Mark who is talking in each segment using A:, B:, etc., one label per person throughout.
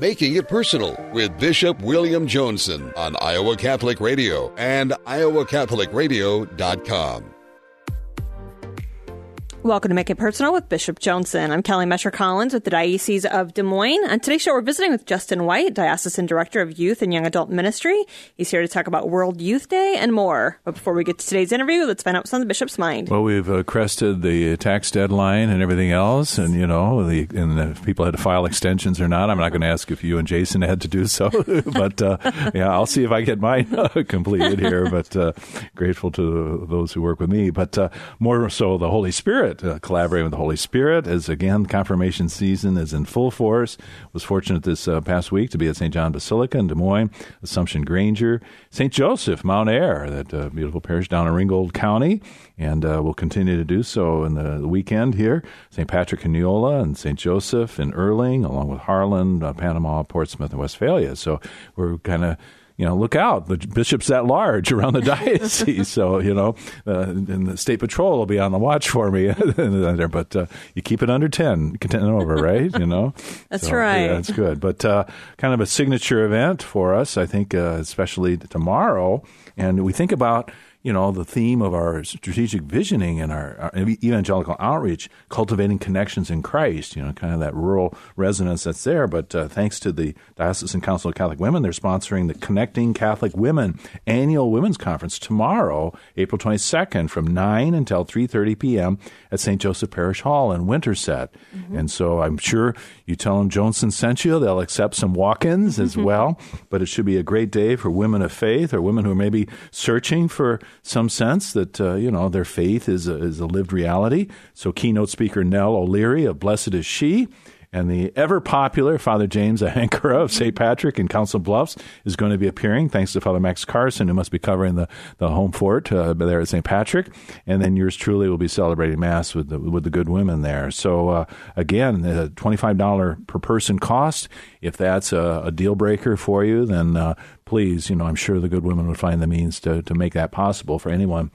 A: Making It Personal with Bishop William Joensen on Iowa Catholic Radio and iowacatholicradio.com.
B: Welcome to Make It Personal with Bishop Joensen. I'm Kelly Mescher Collins with the Diocese of Des Moines. On today's show, we're visiting with Justin White, Diocesan Director of Youth and Young Adult Ministry. He's here to talk about World Youth Day and more. But before we get to today's interview, let's find out what's on the Bishop's mind.
C: Well, we've uh, crested the tax deadline and everything else, and you know, the, and if people had to file extensions or not. I'm not going to ask if you and Jason had to do so, but uh, yeah, I'll see if I get mine completed here. But uh, grateful to those who work with me, but uh, more so the Holy Spirit Spirit, uh, collaborating with the Holy Spirit. As again, confirmation season is in full force. Was fortunate this uh, past week to be at St. John Basilica in Des Moines, Assumption Granger, St. Joseph, Mount Ayr, that uh, beautiful parish down in Ringgold County, and uh, we'll continue to do so in the, weekend here. St. Patrick in Neola and St. Joseph in Earling, along with Harlan, uh, Panama, Portsmouth, and Westphalia. So we're kind of you know, look out, the bishops at large around the diocese. so, you know, uh, and the state patrol will be on the watch for me. but uh, you keep it under 10, 10 and over, right? You know?
B: that's so, right.
C: Yeah, that's good. But uh, kind of a signature event for us, I think, uh, especially tomorrow. And we think about you know, the theme of our strategic visioning and our, our, evangelical outreach, cultivating connections in Christ, you know, kind of that rural resonance that's there. But uh, thanks to the Diocesan Council of Catholic Women, they're sponsoring the Connecting Catholic Women annual women's conference tomorrow, April 22nd, from 9 until 3.30 p.m. at St. Joseph Parish Hall in Winterset. Mm-hmm. And so I'm sure you tell them Joensen sent you, they'll accept some walk-ins as mm-hmm. well. But it should be a great day for women of faith or women who are maybe searching for some sense that uh, you know their faith is a, is a lived reality. So keynote speaker Nell O'Leary of Blessed is She and the ever popular Father James Ahankara of St. Patrick in Council Bluffs is going to be appearing, thanks to Father Max Carson, who must be covering the, the home fort uh, there at St. Patrick. And then yours truly will be celebrating Mass with the, with the good women there. So, uh, again, the $25 per person cost. If that's a, a deal breaker for you, then uh, please, you know, I'm sure the good women would find the means to, to make that possible for anyone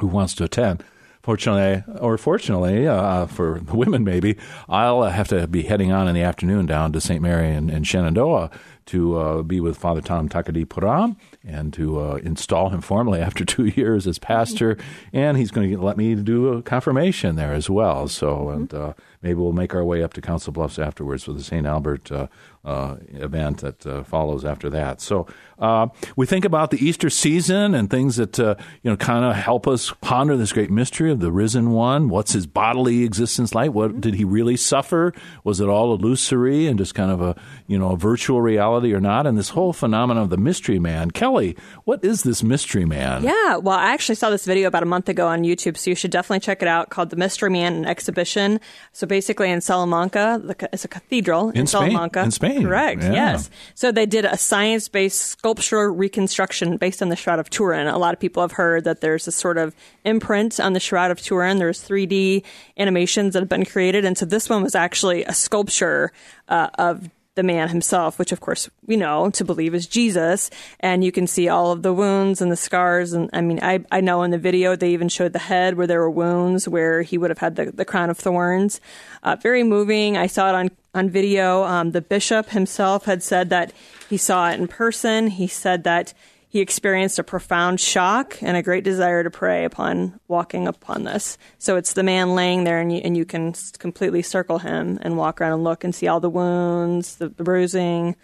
C: who wants to attend. Fortunately, or fortunately uh, for the women, maybe I'll have to be heading on in the afternoon down to St. Mary and, Shenandoah to uh, be with Father Tom Thakadipuram and to uh, install him formally after two years as pastor. And he's going to let me do a confirmation there as well. So, and uh, maybe we'll make our way up to Council Bluffs afterwards for the St. Albert uh, uh, event that uh, follows after that. So uh, we think about the Easter season and things that uh, you know kind of help us ponder this great mystery of the risen one. What's his bodily existence like? What did he really suffer? Was it all illusory and just kind of a you know a virtual reality or not? And this whole phenomenon of the mystery man. Kelly, what is this mystery man?
B: Yeah, well, I actually saw this video about a month ago on YouTube, so you should definitely check it out. Called the Mystery Man an Exhibition. So basically, in Salamanca, it's a cathedral in,
C: in
B: Salamanca.
C: In Spain.
B: Correct. Yeah. Yes. So they did a science-based sculptural reconstruction based on the Shroud of Turin. A lot of people have heard that there's a sort of imprint on the Shroud of Turin. There's 3D animations that have been created, and so this one was actually a sculpture uh, of the man himself, which of course we know to believe is Jesus. And you can see all of the wounds and the scars. And I mean, I, I know in the video they even showed the head where there were wounds where he would have had the, the crown of thorns. Uh, very moving. I saw it on, on video. Um, the bishop himself had said that he saw it in person. He said that he experienced a profound shock and a great desire to pray upon walking upon this. So it's the man laying there, and you, and you can completely circle him and walk around and look and see all the wounds, the, the bruising,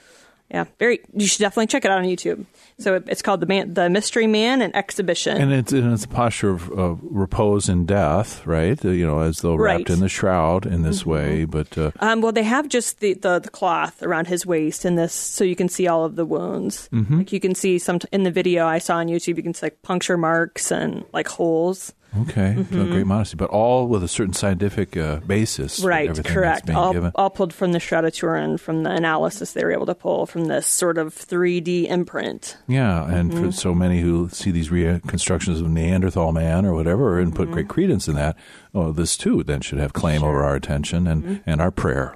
B: yeah, very. You should definitely check it out on YouTube. So it, it's called the man, the Mystery Man, an exhibition,
C: and it's and it's a posture of, of repose and death, right? You know, as though
B: right.
C: wrapped in the shroud in this mm-hmm. way. But uh,
B: um, well, they have just the, the, the cloth around his waist in this, so you can see all of the wounds. Mm-hmm. Like you can see some t- in the video I saw on YouTube. You can see like puncture marks and like holes.
C: Okay, mm-hmm. great modesty, but all with a certain scientific uh, basis.
B: Right, correct. All, all, pulled from the Shroud of Turin, from the analysis they were able to pull from this sort of 3D imprint.
C: Yeah, and mm-hmm. for so many who see these reconstructions of Neanderthal man or whatever and put mm-hmm. great credence in that, oh, this too then should have claim sure. over our attention and, mm-hmm. and our prayer.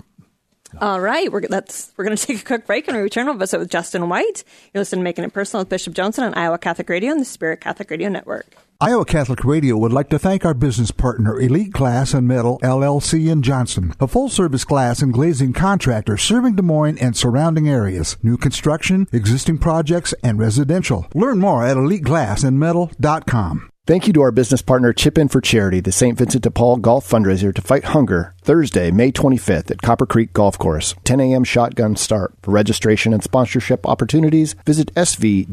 B: All right, we're that's we're going to take a quick break and we return. We'll visit with Justin White. You're listening to Making It Personal with Bishop Joensen on Iowa Catholic Radio and the Spirit Catholic Radio Network.
D: Iowa Catholic Radio would like to thank our business partner, Elite Glass and Metal LLC in Johnston, a full service glass and glazing contractor serving Des Moines and surrounding areas. New construction, existing projects, and residential. Learn more at eliteGlassandMetal.com.
E: Thank you to our business partner Chip In for Charity, the St. Vincent de Paul Golf Fundraiser to fight hunger, Thursday, May 25th at Copper Creek Golf Course, 10 a.m. shotgun start. For registration and sponsorship opportunities, visit svdpdsm.org.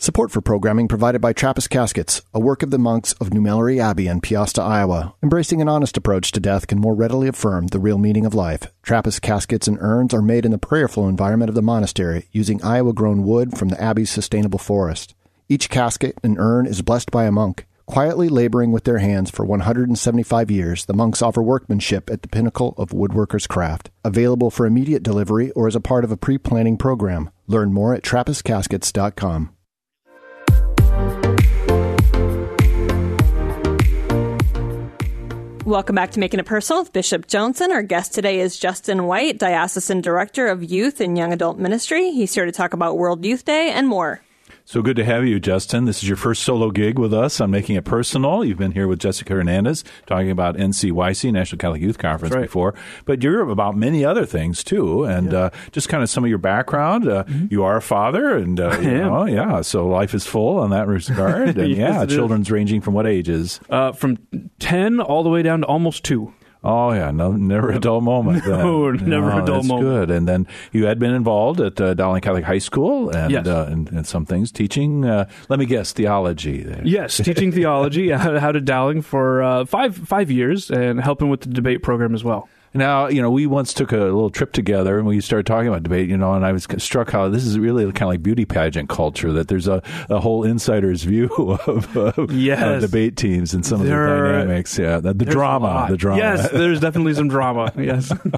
E: Support for programming provided by Trappist Caskets, a work of the monks of New Melleray Abbey in Peosta, Iowa. Embracing an honest approach to death can more readily affirm the real meaning of life. Trappist caskets and urns are made in the prayerful environment of the monastery using Iowa grown wood from the Abbey's sustainable forest. Each casket and urn is blessed by a monk. Quietly laboring with their hands for 175 years, the monks offer workmanship at the pinnacle of woodworker's craft. Available for immediate delivery or as a part of a pre planning program. Learn more at TrappistCaskets.com.
B: Welcome back to Making It Personal with Bishop Joensen. Our guest today is Justin White, Diocesan Director of Youth and Young Adult Ministry. He's here to talk about World Youth Day and more.
C: So good to have you, Justin. This is your first solo gig with us on Making It Personal. You've been here with Jessica Hernandez talking about NCYC, National Catholic Youth Conference,
F: right.
C: before, but you're about many other things too, and
F: Yeah.
C: uh, just kind of some of your background. Uh, You are a father, and uh, you know, yeah, so life is full on that regard. And
F: Yes,
C: yeah,
F: it is.
C: children's ranging from what ages?
F: Uh, from 10 all the way down to almost 2.
C: Oh yeah, no, never a dull moment. then.
F: No, never a dull
C: that's
F: moment.
C: Good. And then you had been involved at uh, Dowling Catholic High School, and
F: Yes.
C: uh, and, and some things teaching. Uh, let me guess, theology. There.
F: Yes, teaching theology how how to Dowling for uh, five five years and helping with the debate program as well.
C: Now, you know, we once took a little trip together and we started talking about debate, you know, and I was struck how this is really kind of like beauty pageant culture, that there's a, a whole insider's view of, of,
F: Yes.
C: of debate teams and some
F: There
C: of the dynamics. Yeah, the, the drama, the drama.
F: Yes, there's definitely some drama. Yes.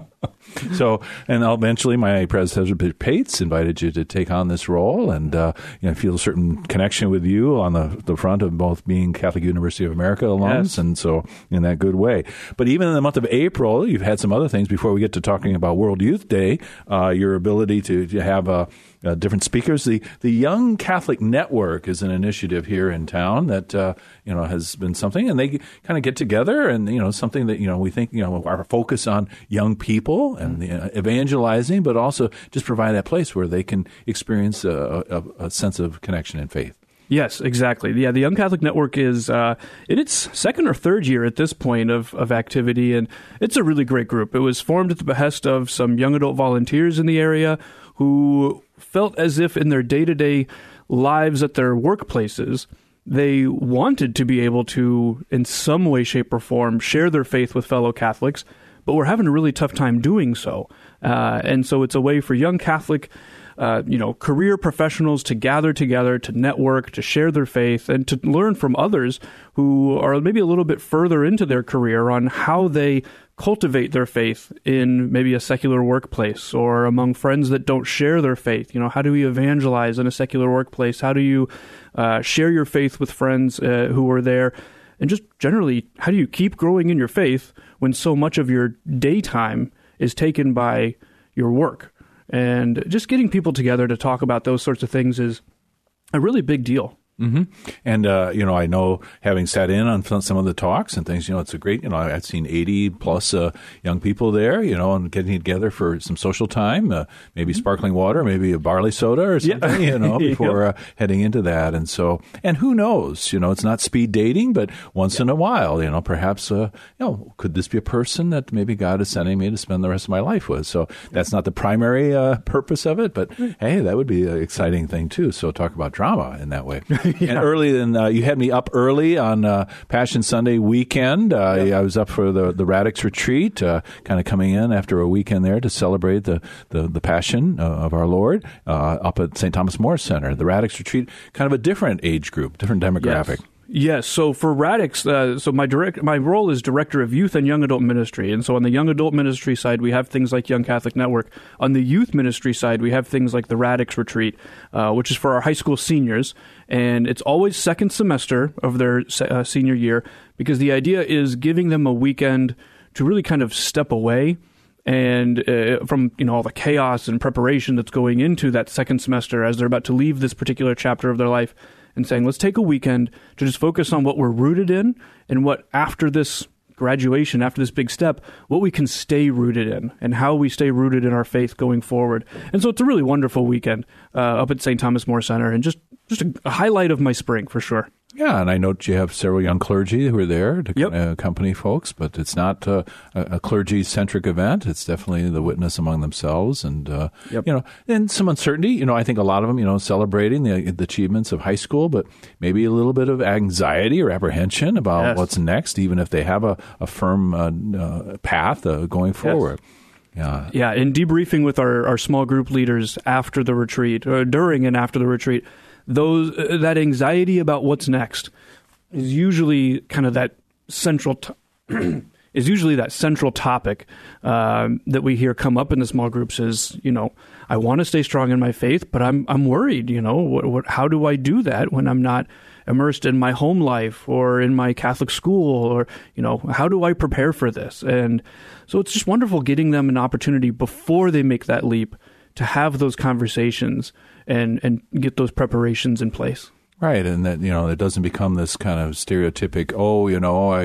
C: So, and eventually, my predecessor, Bishop Pates, invited you to take on this role, and uh, you know, feel a certain connection with you on the the front of both being Catholic University of America alums,
F: Yes.
C: and so in that good way. But even in the month of April, you've had some other things before we get to talking about World Youth Day. Uh, your ability to, to have uh, uh, different speakers. The the Young Catholic Network is an initiative here in town that uh, you know has been something, and they kind of get together, and you know something that you know we think you know our focus on young people and the, uh, evangelizing, but also just provide that place where they can experience a, a, a sense of connection and faith.
F: Yes, exactly. Yeah, the Young Catholic Network is uh, in its second or third year at this point of, of activity, and it's a really great group. It was formed at the behest of some young adult volunteers in the area who felt as if in their day to day lives at their workplaces, they wanted to be able to, in some way, shape, or form, share their faith with fellow Catholics, but were having a really tough time doing so. Uh, and so it's a way for young Catholic uh, you know, career professionals to gather together, to network, to share their faith, and to learn from others who are maybe a little bit further into their career on how they cultivate their faith in maybe a secular workplace or among friends that don't share their faith. You know, how do you evangelize in a secular workplace? How do you uh, share your faith with friends uh, who are there? And just generally, how do you keep growing in your faith when so much of your daytime is taken by your work? And just getting people together to talk about those sorts of things is a really big deal.
C: Hmm And uh, you know, I know having sat in on some of the talks and things, you know, it's a great. You know, I've seen eighty plus uh, young people there, you know, and getting together for some social time, uh, maybe sparkling water, maybe a barley soda or
F: Yeah.
C: something, you know,
F: Yep.
C: before uh, heading into that. And so, and who knows, you know, it's not speed dating, but once in a while, you know, perhaps, uh, you know, could this be a person that maybe God is sending me to spend the rest of my life with? So that's not the primary uh, purpose of it, but hey, that would be an exciting thing too. So talk about drama in that way. And early, then uh, you had me up early on uh, Passion Sunday weekend. Uh, I was up for the the Radix retreat, uh, kind of coming in after a weekend there to celebrate the the, the Passion uh, of our Lord uh, up at St. Thomas More Center. The Radix retreat, kind of a different age group, different demographic.
F: Yes. Yes. So for Radix, uh, so my direct my role is director of youth and young adult ministry, and so on the young adult ministry side, we have things like Young Catholic Network. On the youth ministry side, we have things like the Radix Retreat, uh, which is for our high school seniors, and it's always second semester of their se- uh, senior year because the idea is giving them a weekend to really kind of step away and uh, from you know all the chaos and preparation that's going into that second semester as they're about to leave this particular chapter of their life and saying let's take a weekend to just focus on what we're rooted in and what after this graduation after this big step what we can stay rooted in and how we stay rooted in our faith going forward. And so it's a really wonderful weekend uh, up at st thomas more center and just just a, a highlight of my spring for sure
C: Yeah, and I note you have several young clergy who are there to
F: Yep.
C: uh, accompany folks, but it's not uh, a, a clergy-centric event. It's definitely the witness among themselves, and uh,
F: Yep.
C: you know, and some uncertainty. You know, I think a lot of them, you know, celebrating the, the achievements of high school, but maybe a little bit of anxiety or apprehension about
F: Yes.
C: what's next, even if they have a, a firm uh, uh, path uh, going forward. Yeah,
F: Yeah, in debriefing with our, our small group leaders after the retreat, or during and after the retreat, those uh, that anxiety about what's next is usually kind of that central. Is usually that central topic um, that we hear come up in the small groups is you know I want to stay strong in my faith but I'm I'm worried you know what, what how do I do that when I'm not immersed in my home life or in my Catholic school or you know how do I prepare for this and so it's just wonderful getting them an opportunity before they make that leap to have those conversations and and get those preparations in place.
C: Right, and that you know it doesn't become this kind of stereotypic. Oh, you know, I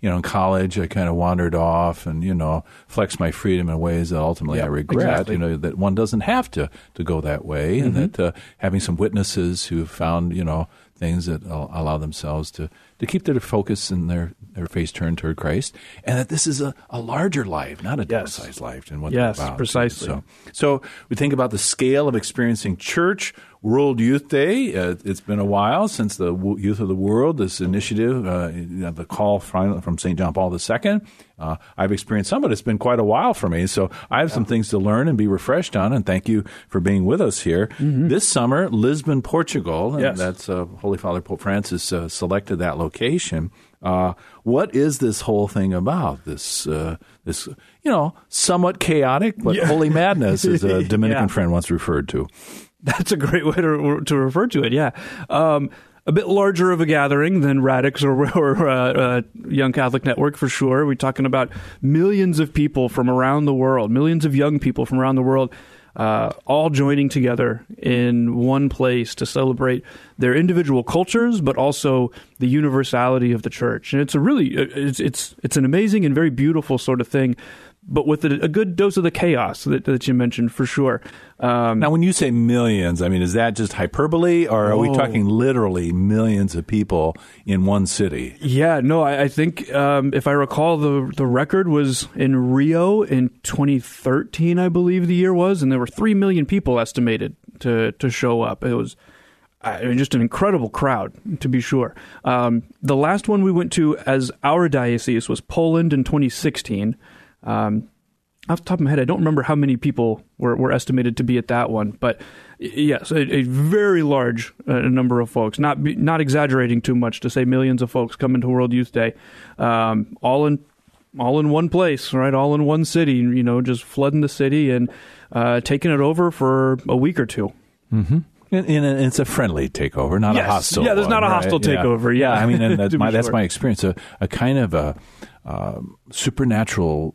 C: you know in college I kind of wandered off and you know flexed my freedom in ways that ultimately I regret.
F: exactly.
C: You know that one doesn't have to to go that way, and that uh, having some witnesses who have found you know things that allow themselves to to keep their focus and their their face turned toward Christ, and that this is a, a larger life, not a
F: Yes.
C: downsized life, and what
F: Yes, precisely.
C: So, so we think about the scale of experiencing church. World Youth Day. Uh, it's been a while since the w- Youth of the World, this initiative, uh, the call from, from St. John Paul II. Uh, I've experienced some, but it's been quite a while for me. So I have some things to learn and be refreshed on. And thank you for being with us here. This summer, Lisbon, Portugal, and
F: Yes.
C: that's uh, Holy Father Pope Francis uh, selected that location. Uh, what is this whole thing about? This, uh, this, you know, somewhat chaotic, but holy madness, as a Dominican
F: Yeah.
C: friend once referred to.
F: That's a great way to to refer to it. Yeah. Um, a bit larger of a gathering than Radix or, or uh, uh, Young Catholic Network for sure. We're talking about millions of people from around the world, millions of young people from around the world, uh, all joining together in one place to celebrate their individual cultures, but also the universality of the church. And it's a really it's it's it's an amazing and very beautiful sort of thing. But with a, a good dose of the chaos that, that you mentioned, for sure. Um,
C: Now, when you say millions, I mean, is that just hyperbole, or are we
F: Oh.
C: talking literally millions of people in one city?
F: Yeah, no, I, I think um, if I recall, the the record was in Rio in 2013, I believe the year was, and there were three million people estimated to to show up. It was I mean, just an incredible crowd, to be sure. Um, the last one we went to as our diocese was Poland in 2016. Um, off the top of my head, I don't remember how many people were, were estimated to be at that one, but yes, a, a very large uh, number of folks. Not be, not exaggerating too much to say millions of folks come into World Youth Day, um, all in all in one place, right? All in one city. You know, just flooding the city and uh, taking it over for a week or two.
C: And, and it's a friendly takeover, not
F: Yes.
C: a hostile.
F: Yeah, there's not
C: one,
F: a hostile
C: right?
F: takeover, yeah.
C: I mean, and that's my that's my experience. A, a kind of a um, supernatural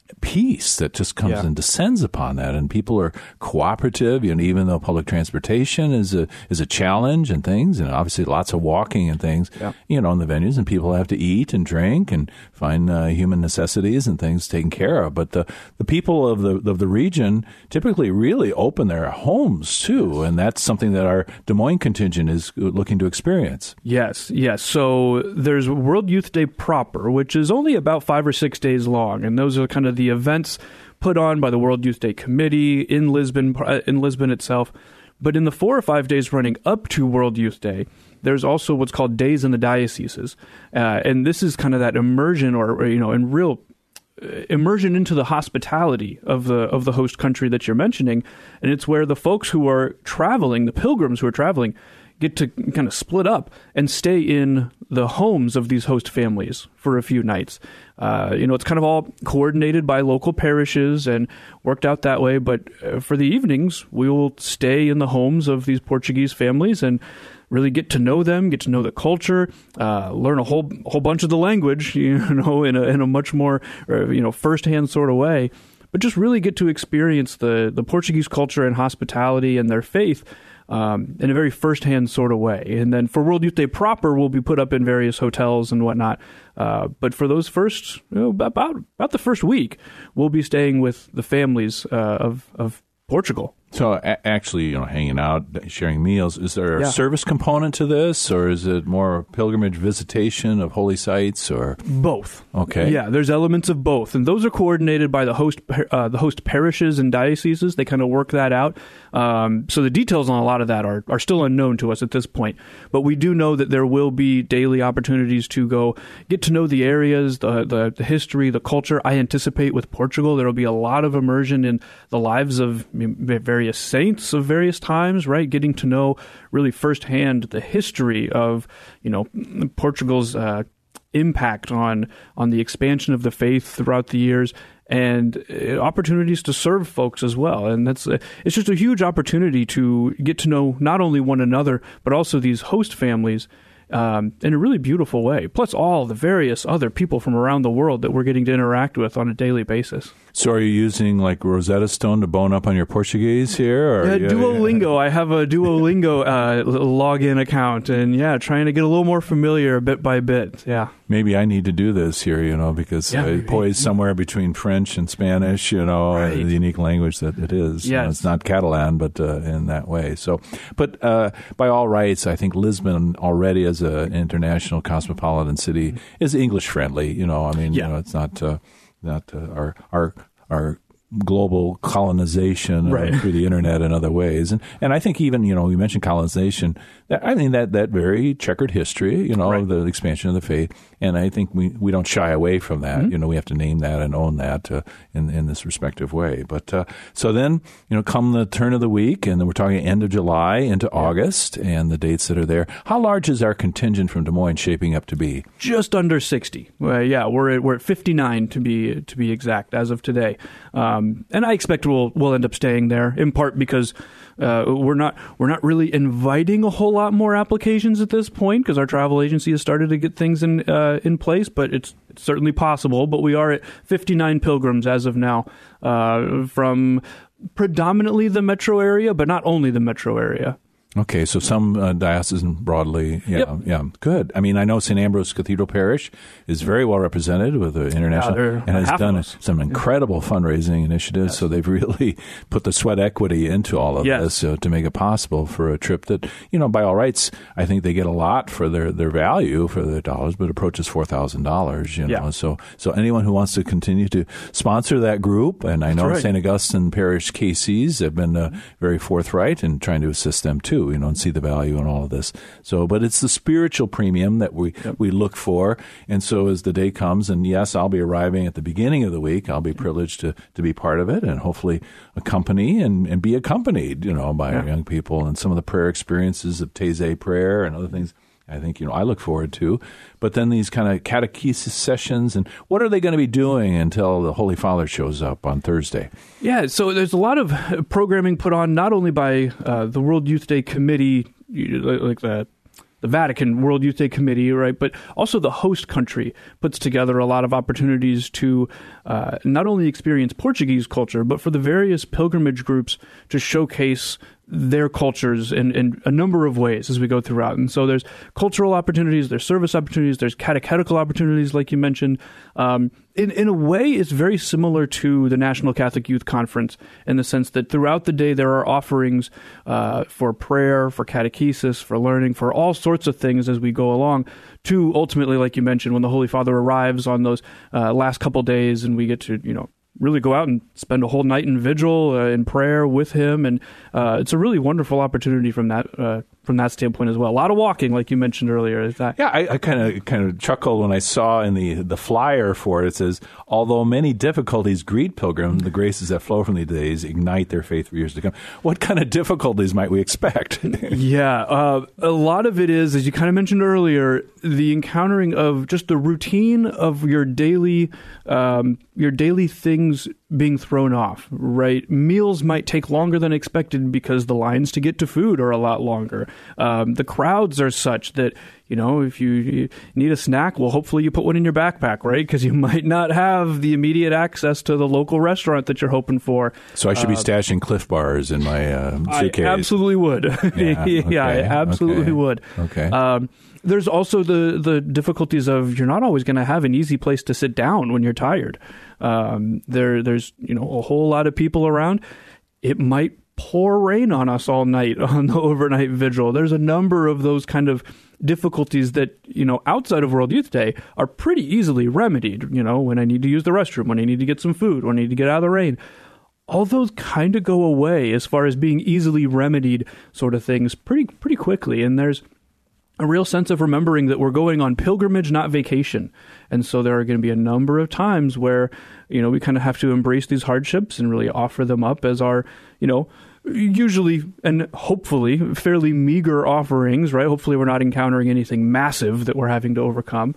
C: peace that just comes
F: Yeah.
C: and descends upon that, and people are cooperative. You know, even though public transportation is a is a challenge and things, and obviously lots of walking and things.
F: Yeah.
C: You know, in the venues, and people have to eat and drink and find uh, human necessities and things taken care of. But the the people of the of the region typically really open their homes too, and that's something that our Des Moines contingent is looking to experience.
F: Yes, yes. So there's World Youth Day proper, which is only about five or six days long, and those are kind of the events put on by the World Youth Day Committee in Lisbon, uh, in Lisbon itself. But in the four or five days running up to World Youth Day, there's also what's called Days in the Dioceses, uh, and this is kind of that immersion, or, or you know, in real uh, immersion into the hospitality of the of the host country that you're mentioning, and it's where the folks who are traveling, the pilgrims who are traveling, get to kind of split up and stay in the homes of these host families for a few nights. Uh, you know, it's kind of all coordinated by local parishes and worked out that way. But uh, for the evenings, we will stay in the homes of these Portuguese families and really get to know them, get to know the culture, uh, learn a whole whole bunch of the language, you know, in a in a much more uh, you know firsthand sort of way. but just really get to experience the the Portuguese culture and hospitality and their faith um, in a very firsthand sort of way. And then for World Youth Day proper, we'll be put up in various hotels and whatnot. Uh, but for those first, you know, about about the first week, we'll be staying with the families uh, of of Portugal.
C: So a- actually, you know, hanging out, sharing meals. Is there a
F: Yeah.
C: service component to this, or is it more pilgrimage visitation of holy sites, or
F: Both.
C: okay?
F: Yeah, there's elements of both, and those are coordinated by the host uh, the host parishes and dioceses. They kind of work that out. Um, so the details on a lot of that are are still unknown to us at this point. But we do know that there will be daily opportunities to go get to know the areas, the the, the history, the culture. I anticipate with Portugal there will be a lot of immersion in the lives of mean, various saints of various times. Right, getting to know really firsthand the history of you know Portugal's. Uh, impact on on the expansion of the faith throughout the years and uh, opportunities to serve folks as well and that's uh, it's just a huge opportunity to get to know not only one another but also these host families um, in a really beautiful way plus all the various other people from around the world that we're getting to interact with on a daily basis
C: So are you using like Rosetta Stone to bone up on your Portuguese here? Or
F: Uh,
C: you-
F: Duolingo. I have a Duolingo uh, login account, and yeah, trying to get a little more familiar bit by bit. Yeah.
C: Maybe I need to do this here, you know, because
F: Yeah,
C: uh,
F: maybe.
C: poised somewhere between French and Spanish, you know, uh,
F: Right.
C: the unique language that it is. You know, it's not Catalan, but uh, in that way. So, but uh, by all rights, I think Lisbon already as an international cosmopolitan city is English friendly. You know, I mean,
F: Yeah.
C: you know, it's not not uh, our our our global colonization
F: Right.
C: through the internet and other ways. And and I think even you know you mentioned colonization. That, I mean that that very checkered history, you know,
F: Right.
C: the expansion of the faith. And I think we, we don't shy away from that.
F: Mm-hmm.
C: You know, we have to name that and own that uh, in in this respective way. But uh, so then you know, come the turn of the week, and then we're talking end of July into August, and the dates that are there. How large is our contingent from Des Moines shaping up to be?
F: just under 60. Well, yeah, we're at, we're at 59 to be to be exact as of today. Um, and I expect we'll we'll end up staying there in part because uh, we're not we're not really inviting a whole lot more applications at this point because our travel agency has started to get things in uh, in place, but it's, it's certainly possible. But we are at 59 pilgrims as of now uh, from predominantly the metro area, but not only the metro area.
C: Okay, so some uh, diocesan broadly, yeah,
F: Yep.
C: yeah, good. I mean, I know St. Ambrose Cathedral Parish is very well represented with the international
F: they're
C: and has done some incredible fundraising initiatives. So they've really put the sweat equity into all of
F: Yes.
C: this uh, to make it possible for a trip that, you know, by all rights, I think they get a lot for their, their value for their dollars, but approaches four thousand dollars. You know,
F: Yeah.
C: so so anyone who wants to continue to sponsor that group, and I know
F: right.
C: St. Augustine Parish KCs have been uh, very forthright in trying to assist them too, you know, and see the value in all of this. So, but it's the spiritual premium that we we look for, and so as the day comes, and yes, I'll be arriving at the beginning of the week. I'll be privileged to to be part of it, and hopefully accompany and, and be accompanied, you know, by our young people and some of the prayer experiences of Taizé prayer and other things. I think you know I look forward to, but then these kind of catechesis sessions and what are they going to be doing until the Holy Father shows up on Thursday?
F: Yeah, so there's a lot of programming put on not only by uh, the World Youth Day Committee, like like the the Vatican World Youth Day Committee, right, but also the host country puts together a lot of opportunities to uh, not only experience Portuguese culture, but for the various pilgrimage groups to showcase their cultures in, in a number of ways as we go throughout. And so there's cultural opportunities, there's service opportunities, there's catechetical opportunities, like you mentioned. Um, in, in a way, it's very similar to the National Catholic Youth Conference in the sense that throughout the day there are offerings uh, for prayer, for catechesis, for learning, for all sorts of things as we go along. To ultimately, like you mentioned, when the Holy Father arrives on those uh, last couple days and we get to, you know, really go out and spend a whole night in vigil uh, in prayer with him. And uh, it's a really wonderful opportunity from that uh, from that standpoint as well a lot of walking like you mentioned earlier is that
C: Yeah, I, I kind of kind of chuckled when I saw in the the flyer for it. It says, "Although many difficulties greet pilgrim, the graces that flow from these days ignite their faith for years to come." What kind of difficulties might we expect?
F: Yeah, uh, a lot of it is, as you kind of mentioned earlier, the encountering of just the routine of your daily, um, your daily things being thrown off, right? Meals might take longer than expected because the lines to get to food are a lot longer. Um, the crowds are such that, you know, if you, you need a snack, well, hopefully you put one in your backpack, right? Because you might not have the immediate access to the local restaurant that you're hoping for.
C: So I should be uh, stashing Clif Bars in my uh, suitcase.
F: I absolutely would. Yeah, okay, yeah I absolutely
C: okay.
F: would.
C: Okay. Um,
F: there's also the the difficulties of you're not always going to have an easy place to sit down when you're tired. Um, there there's you know a whole lot of people around. It might pour rain on us all night on the overnight vigil. There's a number of those kind of difficulties that you know outside of World Youth Day are pretty easily remedied. You know when I need to use the restroom, when I need to get some food, when I need to get out of the rain. All those kind of go away as far as being easily remedied sort of things pretty pretty quickly. And there's a real sense of remembering that we're going on pilgrimage, not vacation. And so there are going to be a number of times where, you know, we kind of have to embrace these hardships and really offer them up as our, you know, usually and hopefully fairly meager offerings, right? Hopefully we're not encountering anything massive that we're having to overcome,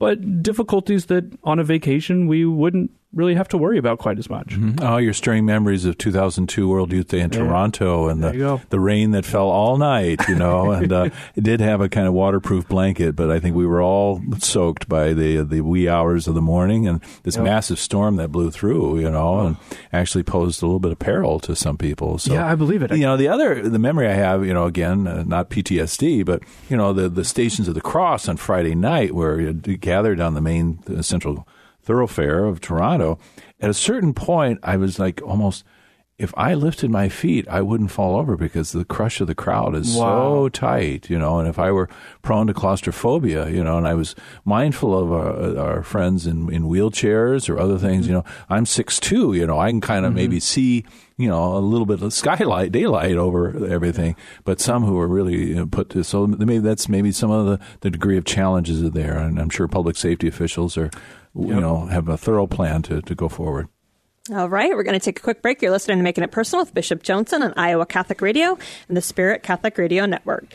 F: but difficulties that on a vacation we wouldn't really have to worry about quite as much.
C: Mm-hmm. Oh, you're stirring memories of 2002 World Youth Day in yeah. Toronto and the, the rain that fell all night, you know, and uh, it did have a kind of waterproof blanket, but I think we were all soaked by the the wee hours of the morning and this yep. massive storm that blew through, you know, and actually posed a little bit of peril to some people. So,
F: yeah, I believe it.
C: You know, the other, the memory I have, you know, again, uh, not PTSD, but, you know, the, the Stations of the Cross on Friday night where you gathered on the main the central thoroughfare of Toronto. At a certain point, I was like almost, if I lifted my feet, I wouldn't fall over because the crush of the crowd is wow. so tight, you know. And if I were prone to claustrophobia, you know, and I was mindful of our, our friends in, in wheelchairs or other things, you know, I'm six two, you know, I can kind of mm-hmm. maybe see, you know, a little bit of skylight, daylight over everything. But some who are really put to so maybe that's maybe some of the, the degree of challenges are there, and I'm sure public safety officials are you know, have a thorough plan to, to go forward.
B: All right, we're going to take a quick break. You're listening to Making It Personal with Bishop Joensen on Iowa Catholic Radio and the Spirit Catholic Radio Network.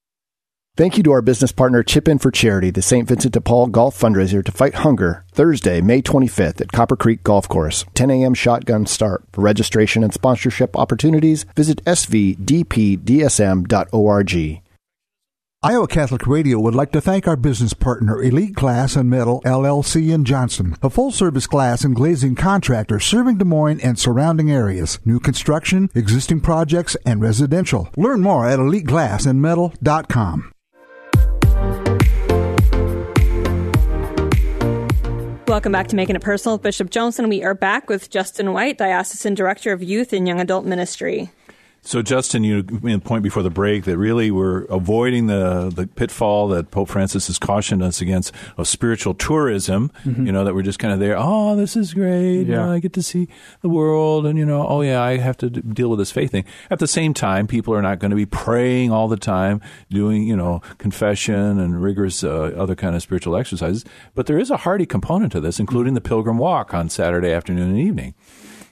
E: Thank you to our business partner Chip In for Charity, the St. Vincent de Paul Golf Fundraiser to fight hunger, Thursday, May 25th at Copper Creek Golf Course, 10 a.m. shotgun start. For registration and sponsorship opportunities, visit svdpdsm.org.
D: Iowa Catholic Radio would like to thank our business partner, Elite Glass and Metal LLC in Johnston, a full service glass and glazing contractor serving Des Moines and surrounding areas. New construction, existing projects, and residential. Learn more at eliteglassandmetal.com.
B: Welcome back to Making It Personal with Bishop Joensen. We are back with Justin White, Diocesan Director of Youth and Young Adult Ministry.
C: So, Justin, you made a point before the break that really we're avoiding the, the pitfall that Pope Francis has cautioned us against of spiritual tourism. Mm-hmm. You know, that we're just kind of there, oh, this is great. Yeah. You know, I get to see the world. And, you know, oh, yeah, I have to d- deal with this faith thing. At the same time, people are not going to be praying all the time, doing, you know, confession and rigorous uh, other kind of spiritual exercises. But there is a hearty component to this, including the pilgrim walk on Saturday afternoon and evening.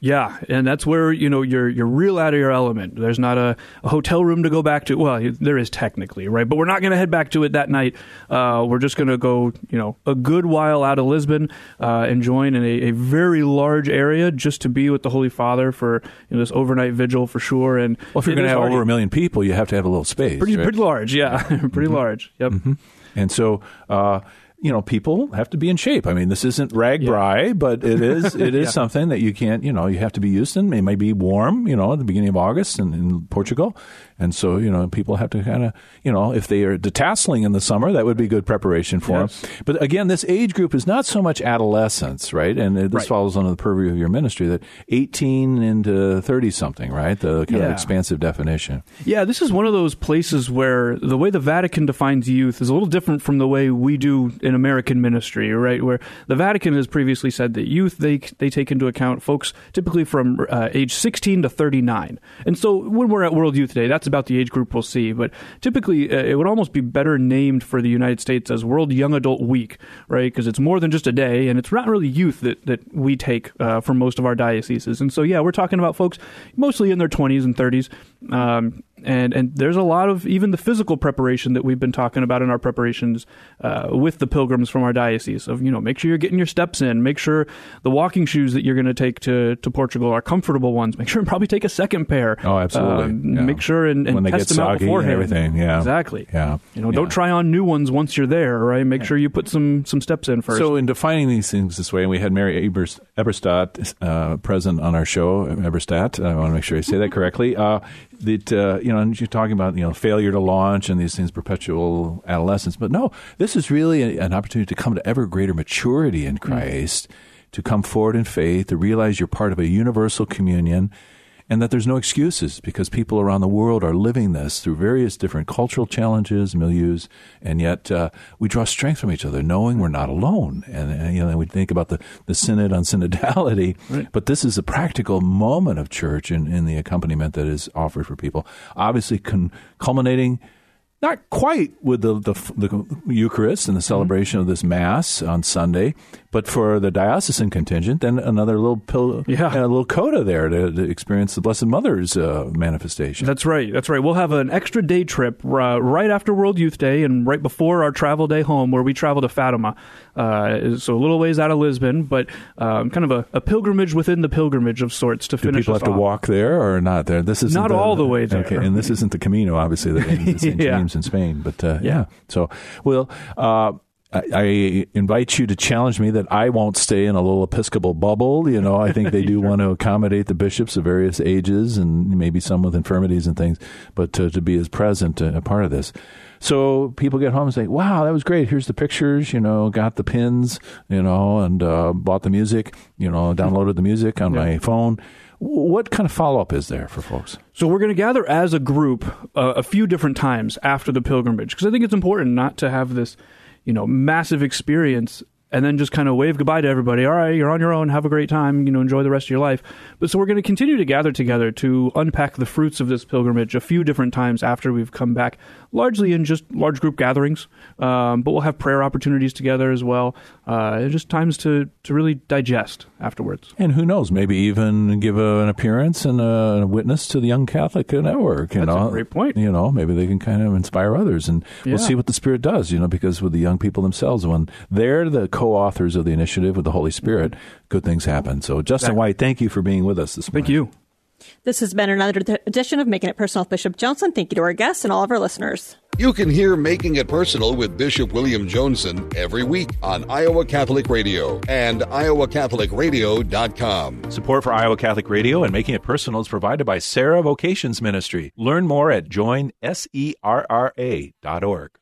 F: Yeah, and that's where you know you're you're real out of your element. There's not a, a hotel room to go back to. Well, there is technically, right? But we're not going to head back to it that night. Uh, we're just going to go, you know, a good while out of Lisbon, uh, enjoying in a, a, very large area just to be with the Holy Father for you know, this overnight vigil for sure. And
C: well, if you're going to have over a million people, you have to have a little space.
F: Pretty
C: right?
F: pretty large, yeah, pretty mm-hmm. large. Yep. Mm-hmm.
C: And so. Uh, you know, people have to be in shape. I mean, this isn't RAGBRAI, yeah. but it is it is yeah. something that you can't, you know, you have to be used in. It might be warm, you know, at the beginning of August in, in Portugal, and so, you know, people have to kind of, you know, if they are detasseling in the summer, that would be good preparation for yes. them. But again, this age group is not so much adolescence, right? And this right. follows under the purview of your ministry that 18 into 30 something, right? The kind yeah. of expansive definition.
F: Yeah, this is one of those places where the way the Vatican defines youth is a little different from the way we do in American ministry, right? Where the Vatican has previously said that youth they they take into account folks typically from uh, age 16 to 39. And so when we're at World Youth Day, that's about the age group we'll see. But typically, uh, it would almost be better named for the United States as World Young Adult Week, right? Because it's more than just a day, and it's not really youth that that we take uh, for most of our dioceses. And so, yeah, we're talking about folks mostly in their 20s and 30s. Um, and and there's a lot of even the physical preparation that we've been talking about in our preparations uh, with the pilgrims from our diocese of you know make sure you're getting your steps in. Make sure the walking shoes that you're going to take to to Portugal are comfortable ones. Make sure and probably take a second pair.
C: Oh absolutely.
F: Um, yeah. make sure and, and
C: when they
F: test
C: get
F: them out beforehand.
C: everything. Yeah.
F: Exactly.
C: Yeah.
F: You know don't try on new ones once you're there right? Make yeah. sure you put some some steps in first.
C: So in defining these things this way and we had Mary Ebers, Eberstadt uh, present on our show Eberstadt. I want to make sure I say that correctly. Uh, that uh, you know, and you're talking about you know failure to launch and these things, perpetual adolescence. But no, this is really a, an opportunity to come to ever greater maturity in mm-hmm. Christ, mm-hmm. to come forward in faith, to realize you're part of a universal communion, and that there's no excuses because people around the world are living this through various different cultural challenges, milieus, and yet uh, we draw strength from each other, knowing we're not alone. And, and you know, we think about the, the synod on synodality, right. but this is a practical moment of church in, in the accompaniment that is offered for people. Obviously, con- culminating not quite with the, the, the Eucharist and the celebration mm-hmm. of this Mass on Sunday, but for the diocesan contingent, then another little pill, yeah. a little coda there to, to experience the Blessed Mother's uh, manifestation.
F: That's right. That's right. We'll have an extra day trip uh, right after World Youth Day and right before our travel day home, where we travel to Fatima. Uh, so a little ways out of Lisbon, but um, kind of a, a, pilgrimage within the pilgrimage of sorts to
C: Do
F: finish.
C: people have
F: off.
C: to walk there or not there? This is
F: not
C: the,
F: all the way there.
C: Okay, and this isn't the Camino, obviously, the St. yeah. James in Spain, but uh, yeah. yeah. So, well. I, invite you to challenge me that I won't stay in a little Episcopal bubble. You know, I think they do sure. want to accommodate the bishops of various ages and maybe some with infirmities and things, but to, to be as present a part of this. So people get home and say, "Wow, that was great. Here's the pictures. You know, got the pins. You know, and uh, bought the music. You know, downloaded the music on yeah. my phone." What kind of follow up is there for folks?
F: So we're going to gather as a group uh, a few different times after the pilgrimage because I think it's important not to have this you know, massive experience and then just kind of wave goodbye to everybody. All right, you're on your own. Have a great time. You know, enjoy the rest of your life. But so we're going to continue to gather together to unpack the fruits of this pilgrimage a few different times after we've come back, largely in just large group gatherings. Um, but we'll have prayer opportunities together as well. Uh, just times to to really digest afterwards.
C: And who knows? Maybe even give a, an appearance and a, a, witness to the Young Catholic Network.
F: You
C: That's
F: know, a great point.
C: You know, maybe they can kind of inspire others, and yeah. we'll see what the Spirit does. You know, because with the young people themselves, when they're the co-authors of the initiative with the Holy Spirit, good things happen. So, Justin exactly. White, thank you for being with us this
F: morning. Thank you.
B: This has been another edition of Making It Personal with Bishop Joensen. Thank you to our guests and all of our listeners.
A: You can hear Making It Personal with Bishop William Joensen every week on Iowa Catholic Radio and iowacatholicradio.com.
G: Support for Iowa Catholic Radio and Making It Personal is provided by Serra Vocations Ministry. Learn more at joinserra.org.